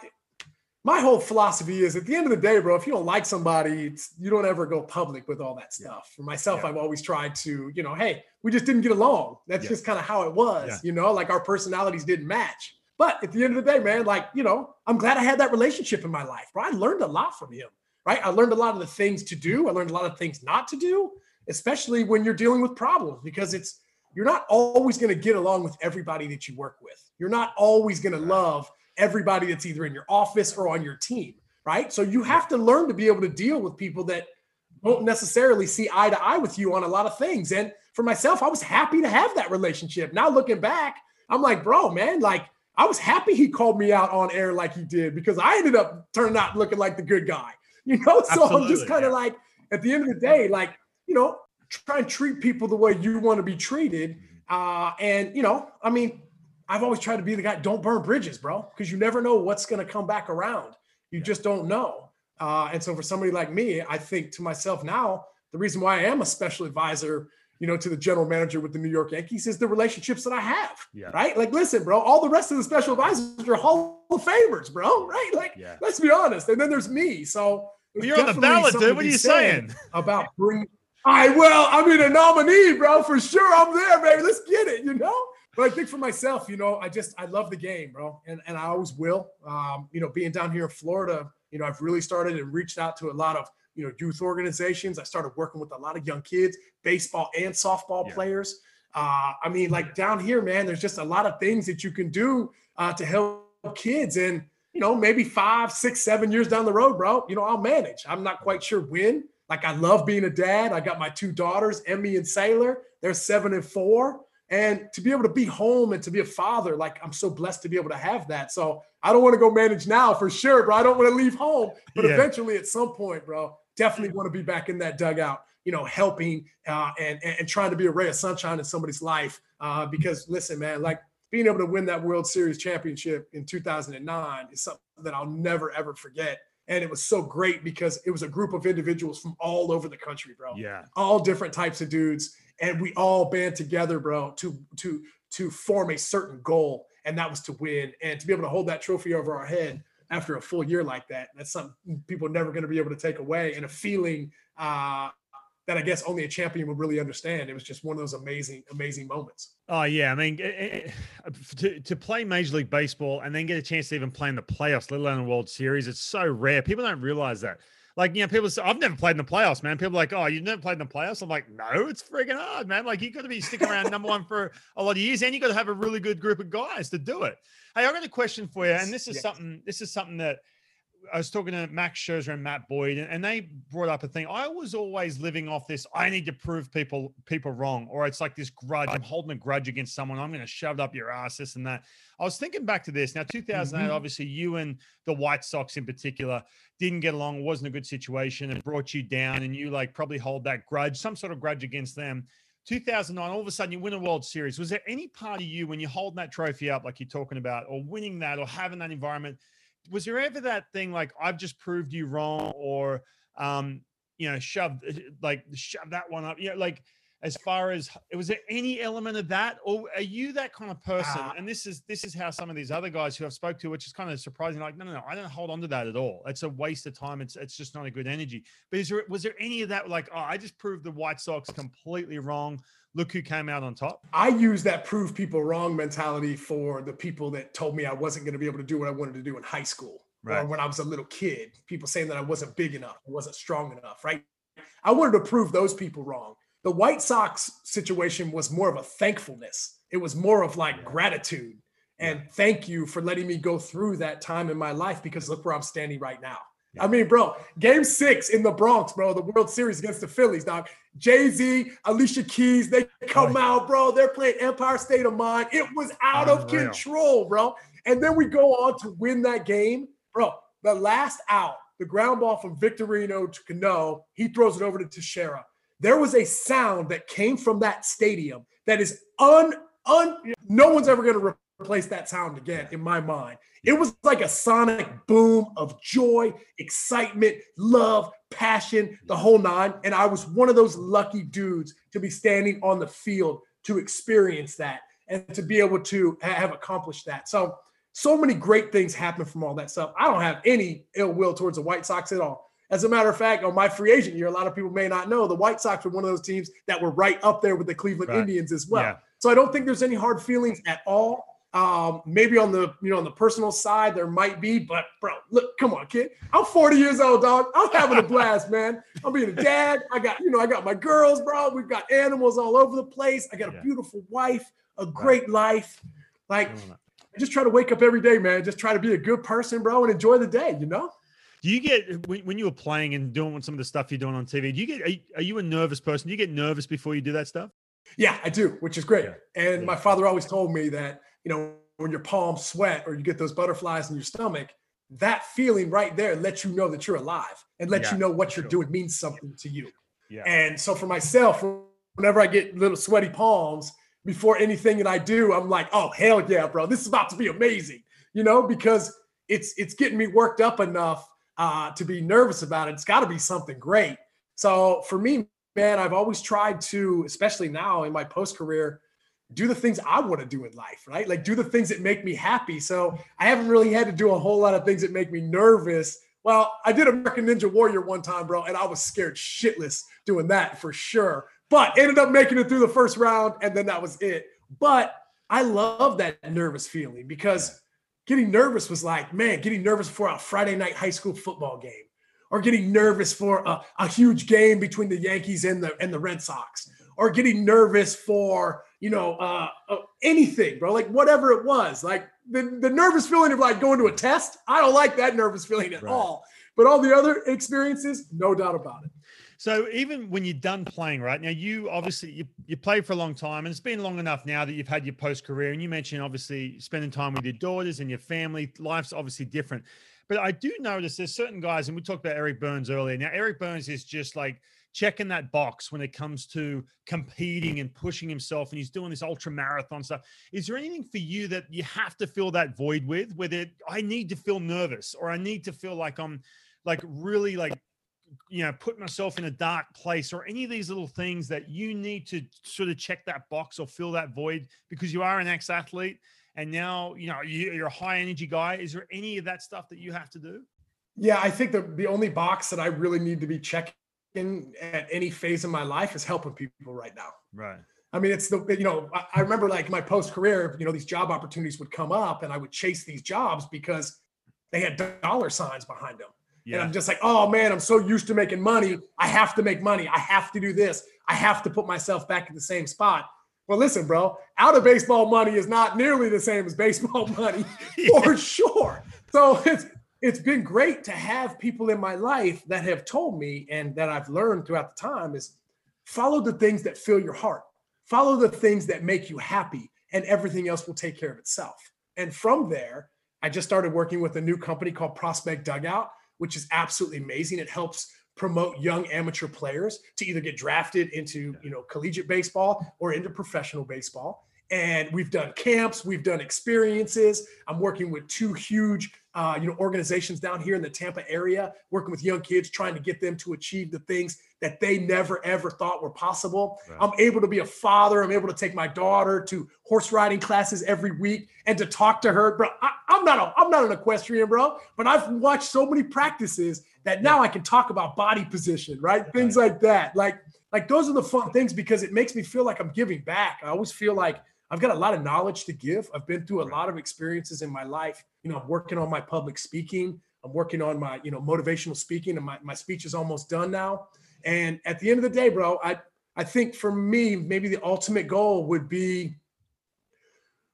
my whole philosophy is at the end of the day, bro, if you don't like somebody, you don't ever go public with all that stuff. For myself, yeah. I've always tried to, you know, hey, we just didn't get along. That's yeah. just kind of how it was, yeah. you know, like our personalities didn't match. But at the end of the day, man, like, you know, I'm glad I had that relationship in my life, bro. I learned a lot from him, right? I learned a lot of the things to do. I learned a lot of things not to do, especially when you're dealing with problems because it's, you're not always going to get along with everybody that you work with. You're not always going to love everybody that's either in your office or on your team, right? So you have to learn to be able to deal with people that don't necessarily see eye to eye with you on a lot of things. And for myself, I was happy to have that relationship. Now looking back, I'm like, bro, man, like I was happy he called me out on air like he did because I ended up turning out looking like the good guy. You know, so Absolutely, I'm just kind of yeah. like, at the end of the day, like, you know, try and treat people the way you want to be treated. Uh, and you know, I mean, I've always tried to be the guy, don't burn bridges, bro, because you never know what's going to come back around. You just don't know. Uh, and so for somebody like me, I think to myself now, the reason why I am a special advisor, you know, to the general manager with the New York Yankees is the relationships that I have. Yeah. Right. Like, listen, bro, all the rest of the special advisors are Hall of Famers, bro. Right. Like, yeah. let's be honest. And then there's me. So you're on the ballot, dude. What are you saying about bringing? I well, I'm in a nominee, bro, for sure. I'm there, baby. Let's get it, you know. But I think for myself, you know, I just I love the game, bro, and and I always will. Um, you know, being down here in Florida, you know, I've really started and reached out to a lot of you know youth organizations. I started working with a lot of young kids, baseball and softball yeah. players. Uh, I mean, like down here, man, there's just a lot of things that you can do uh, to help kids, and you know, maybe five, six, seven years down the road, bro, you know, I'll manage. I'm not quite sure when. Like, I love being a dad. I got my two daughters, Emmy and Sailor. They're seven and four. And to be able to be home and to be a father, like I'm so blessed to be able to have that. So I don't want to go manage now for sure, bro. I don't want to leave home, but yeah. eventually at some point, bro, definitely want to be back in that dugout, you know, helping uh, and, and trying to be a ray of sunshine in somebody's life. Uh, because listen, man, like being able to win that World Series championship in 2009 is something that I'll never ever forget. And it was so great because it was a group of individuals from all over the country, bro. Yeah. All different types of dudes and we all band together, bro, to to to form a certain goal, and that was to win and to be able to hold that trophy over our head after a full year like that. That's something people are never going to be able to take away, and a feeling uh, that I guess only a champion would really understand. It was just one of those amazing, amazing moments. Oh yeah, I mean, it, it, to to play Major League Baseball and then get a chance to even play in the playoffs, let alone the World Series, it's so rare. People don't realize that. Like, you know, people say, I've never played in the playoffs, man. People like, oh, you've never played in the playoffs? I'm like, no, it's freaking hard, man. Like, you got to be sticking around number one for a lot of years, and you got to have a really good group of guys to do it. Hey, I got a question for you, and this is something, this is something that I was talking to Max Scherzer and Matt Boyd, and they brought up a thing. I was always living off this. I need to prove people people wrong, or it's like this grudge. I'm holding a grudge against someone. I'm going to shove it up your ass, this and that. I was thinking back to this. Now, 2008, mm-hmm. obviously, you and the White Sox in particular didn't get along. It wasn't a good situation. It brought you down, and you like probably hold that grudge, some sort of grudge against them. 2009, all of a sudden you win a World Series. Was there any part of you when you're holding that trophy up, like you're talking about, or winning that, or having that environment? Was there ever that thing like I've just proved you wrong or um you know shoved eh, like shove that one up you know like as far as was there any element of that or are you that kind of person uh, and this is this is how some of these other guys who i've spoke to which is kind of surprising like no no no i don't hold on to that at all it's a waste of time it's it's just not a good energy but is there was there any of that like oh i just proved the white sox completely wrong look who came out on top. I use that prove people wrong mentality for the people that told me I wasn't going to be able to do what I wanted to do in high school right. or when I was a little kid. People saying that I wasn't big enough, I wasn't strong enough, right? I wanted to prove those people wrong. The White Sox situation was more of a thankfulness. It was more of like gratitude and thank you for letting me go through that time in my life because look where I'm standing right now. I mean, bro, game six in the Bronx, bro, the World Series against the Phillies, dog. Jay Z, Alicia Keys, they come oh, out, bro. They're playing Empire State of Mind. It was out of control, bro. And then we go on to win that game, bro. The last out, the ground ball from Victorino to Cano, he throws it over to Teixeira. There was a sound that came from that stadium that is un, un no one's ever going to replace that sound again in my mind. It was like a sonic boom of joy, excitement, love, passion, the whole nine. And I was one of those lucky dudes to be standing on the field to experience that and to be able to have accomplished that. So, so many great things happen from all that stuff. I don't have any ill will towards the White Sox at all. As a matter of fact, on my free agent year, a lot of people may not know the White Sox were one of those teams that were right up there with the Cleveland right. Indians as well. Yeah. So I don't think there's any hard feelings at all. Um, maybe on the you know on the personal side there might be, but bro, look, come on, kid. I'm 40 years old, dog. I'm having a blast, man. I'm being a dad. I got you know I got my girls, bro. We've got animals all over the place. I got a yeah. beautiful wife, a great right. life. Like, I just try to wake up every day, man. Just try to be a good person, bro, and enjoy the day. You know. Do you get when you were playing and doing some of the stuff you're doing on TV? Do you get are you, are you a nervous person? Do you get nervous before you do that stuff? Yeah, I do, which is great. Yeah. And yeah. my father always told me that, you know, when your palms sweat or you get those butterflies in your stomach, that feeling right there lets you know that you're alive and lets yeah, you know what you're sure. doing means something to you. Yeah. And so for myself, whenever I get little sweaty palms before anything that I do, I'm like, oh hell yeah, bro, this is about to be amazing, you know, because it's it's getting me worked up enough uh, to be nervous about it. It's got to be something great. So for me, man, I've always tried to, especially now in my post career, do the things I want to do in life, right? Like do the things that make me happy. So I haven't really had to do a whole lot of things that make me nervous. Well, I did American Ninja Warrior one time, bro, and I was scared shitless doing that for sure. But ended up making it through the first round, and then that was it. But I love that nervous feeling because getting nervous was like, man, getting nervous for a Friday night high school football game or getting nervous for a, a huge game between the Yankees and the and the Red Sox, or getting nervous for you know uh, uh, anything, bro. Like whatever it was, like the, the nervous feeling of like going to a test. I don't like that nervous feeling at right. all. But all the other experiences, no doubt about it. So even when you're done playing, right now, you obviously you, you played for a long time, and it's been long enough now that you've had your post career. And you mentioned obviously spending time with your daughters and your family. Life's obviously different. But I do notice there's certain guys, and we talked about Eric Byrnes earlier. Now, Eric Byrnes is just like checking that box when it comes to competing and pushing himself, and he's doing this ultra marathon stuff. Is there anything for you that you have to fill that void with, whether I need to feel nervous or I need to feel like I'm like really like you know put myself in a dark place or any of these little things that you need to sort of check that box or fill that void because you are an ex-athlete and now you know you're a high energy guy. Is there any of that stuff that you have to do? Yeah i think the, the only box that i really need to be checking at any phase of my life is helping people right now. Right. I mean it's the you know i, I remember like my post career you know these job opportunities would come up and i would chase these jobs because they had dollar signs behind them yeah. and i'm just like oh man i'm so used to making money i have to make money i have to do this i have to put myself back in the same spot well, listen, bro, out of baseball money is not nearly the same as baseball money for sure. So it's it's been great to have people in my life that have told me and that I've learned throughout the time is follow the things that fill your heart. Follow the things that make you happy and everything else will take care of itself. And from there, I just started working with a new company called Prospect Dugout, which is absolutely amazing. It helps promote young amateur players to either get drafted into you know collegiate baseball or into professional baseball. And we've done camps we've done experiences. I'm working with two huge uh, you know organizations down here in the tampa area working with young kids trying to get them to achieve the things that they never ever thought were possible right. i'm able to be a father i'm able to take my daughter to horse riding classes every week and to talk to her bro I, i'm not a, i'm not an equestrian bro but i've watched so many practices that now I can talk about body position, right? Things like that. Like, like those are the fun things because it makes me feel like I'm giving back. I always feel like I've got a lot of knowledge to give. I've been through a lot of experiences in my life. You know, I'm working on my public speaking. I'm working on my, you know, motivational speaking, and my, my speech is almost done now. And at the end of the day, bro, I I think for me, maybe the ultimate goal would be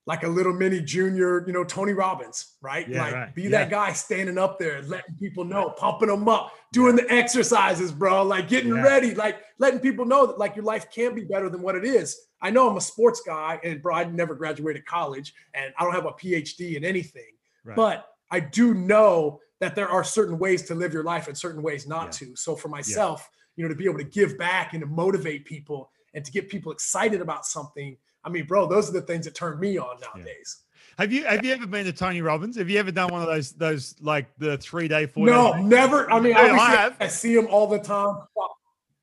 like a little mini junior, you know, Tony Robbins, right? Yeah, like right. be yeah. that guy standing up there, letting people know, pumping them up, doing yeah. the exercises, bro, like getting ready, like letting people know that like your life can be better than what it is. I know I'm a sports guy and bro, I never graduated college and I don't have a PhD in anything, right. but I do know that there are certain ways to live your life and certain ways not to. So for myself, you know, to be able to give back and to motivate people and to get people excited about something I mean, bro, those are the things that turn me on nowadays. Yeah. Have you have you ever been to Tony Robbins? Have you ever done one of those those like the three day four? No, never. I mean, I, have. I see him all the time.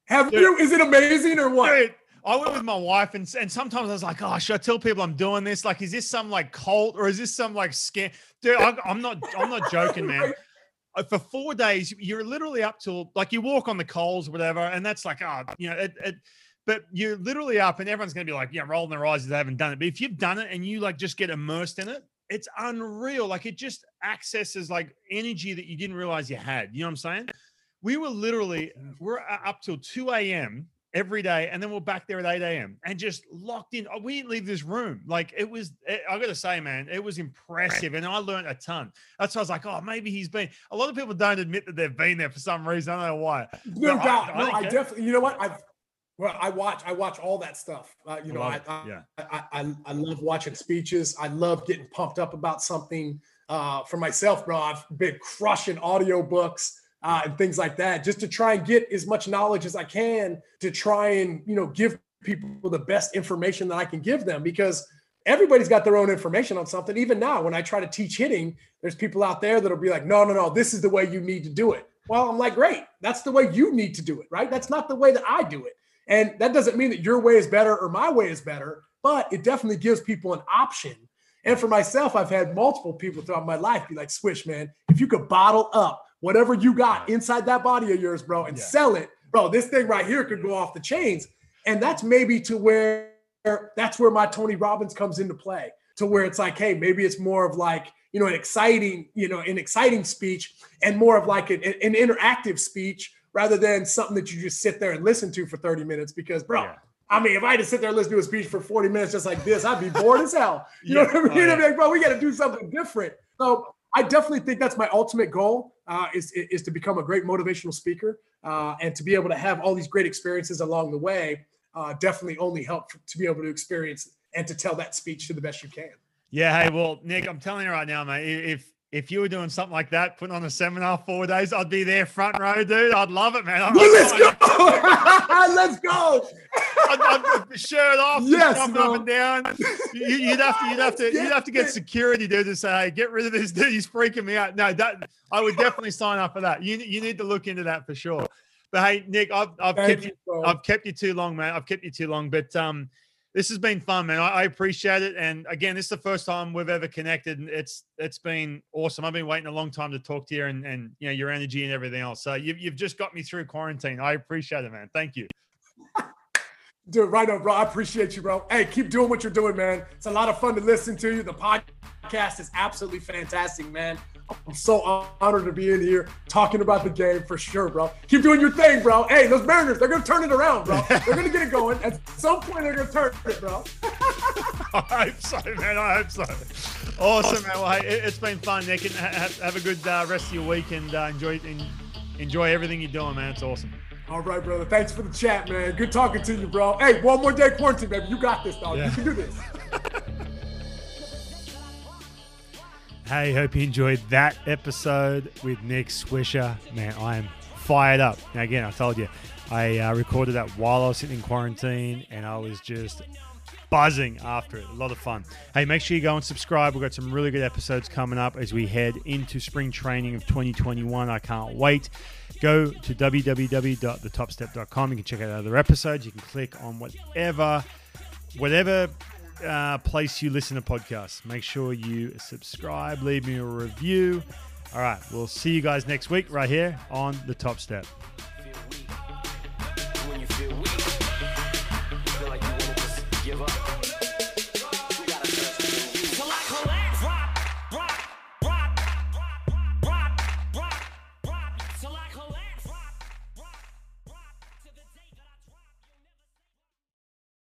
Have Dude. you? Is it amazing or what? Dude, I went with my wife, and and sometimes I was like, "Oh, should I tell people I'm doing this? Like, is this some like cult or is this some like scam?" Dude, I, am not. I'm not joking, man. Uh, for four days, you're literally up till like you walk on the coals or whatever, and that's like, oh, you know, it, it but you're literally up, and everyone's going to be like, yeah, rolling their eyes if they haven't done it. But if you've done it and you like just get immersed in it, it's unreal. Like it just accesses like energy that you didn't realize you had. You know what I'm saying? We were literally mm. we're up till 2 a.m. every day, and then we're back there at 8 a.m. and just locked in. We didn't leave this room. Like it was, it, I got to say, man, it was impressive, and I learned a ton. That's why I was like, oh, maybe he's been. A lot of people don't admit that they've been there for some reason. I don't know why. No doubt. I, I no, I definitely. You know what? I've well, I watch I watch all that stuff. Uh, you know, I I, yeah. I, I, I love watching speeches. I love getting pumped up about something. Uh, for myself, bro, I've been crushing audiobooks uh, and things like that, just to try and get as much knowledge as I can to try and you know give people the best information that I can give them because everybody's got their own information on something. Even now, when I try to teach hitting, there's people out there that'll be like, no, no, no, this is the way you need to do it. Well, I'm like, great, that's the way you need to do it, right? That's not the way that I do it. And that doesn't mean that your way is better or my way is better, but it definitely gives people an option. And for myself, I've had multiple people throughout my life be like, Swish, man, if you could bottle up whatever you got inside that body of yours, bro, and yeah. sell it, bro, this thing right here could go off the chains. And that's maybe to where that's where my Tony Robbins comes into play, to where it's like, hey, maybe it's more of like, you know, an exciting, you know, an exciting speech and more of like an, an interactive speech rather than something that you just sit there and listen to for 30 minutes. Because, bro, yeah. I mean, if I had to sit there and listen to a speech for 40 minutes just like this, I'd be bored as hell. You yeah. know what I mean? Oh, yeah. I'd be like, bro, we got to do something different. So I definitely think that's my ultimate goal uh, is, is to become a great motivational speaker uh, and to be able to have all these great experiences along the way. Uh, definitely only help to be able to experience and to tell that speech to the best you can. Yeah. Hey, well, Nick, I'm telling you right now, mate, if if you were doing something like that, putting on a seminar four days, I'd be there front row, dude. I'd love it, man. Well, let's, go. let's go. I'd, I'd shirt off, yes, jumping up and down. You, would have to, you'd have to, you'd have to get security, dude, to say, "Hey, get rid of this dude. He's freaking me out." No, that I would definitely sign up for that. You, you need to look into that for sure. But hey, Nick, I've, I've kept you, you I've kept you too long, man. I've kept you too long, but um this has been fun, man. I, appreciate it. And again, this is the first time we've ever connected. And it's it's been awesome. I've been waiting a long time to talk to you and, and you know your energy and everything else. So you've, you've just got me through quarantine. I appreciate it, man. Thank you. Dude, right on, bro. I appreciate you, bro. Hey, keep doing what you're doing, man. It's a lot of fun to listen to you. The podcast is absolutely fantastic, man. I'm so honored to be in here talking about the game for sure, bro. Keep doing your thing, bro. Hey, those Mariners, they're gonna turn it around, bro. They're gonna get it going. At some point, they're gonna turn it, bro. I hope so, man. I hope so. Awesome, man. Well, hey, it, has been fun, Nick, and have, have a good uh, rest of your week and uh, enjoy enjoy everything you're doing, man. It's awesome. All right, brother. Thanks for the chat, man. Good talking to you, bro. Hey, one more day quarantine, baby. You got this, dog. Yeah. You can do this. Hey, hope you enjoyed that episode with Nick Swisher. Man, I am fired up. Now, again, I told you, I uh, recorded that while I was sitting in quarantine and I was just buzzing after it. A lot of fun. Hey, make sure you go and subscribe. We've got some really good episodes coming up as we head into spring training of 2021. I can't wait. Go to www.thetopstep.com. You can check out other episodes. You can click on whatever whatever uh, place you listen to podcasts. Make sure you subscribe, leave me a review. All right, we'll see you guys next week right here on The Top Step.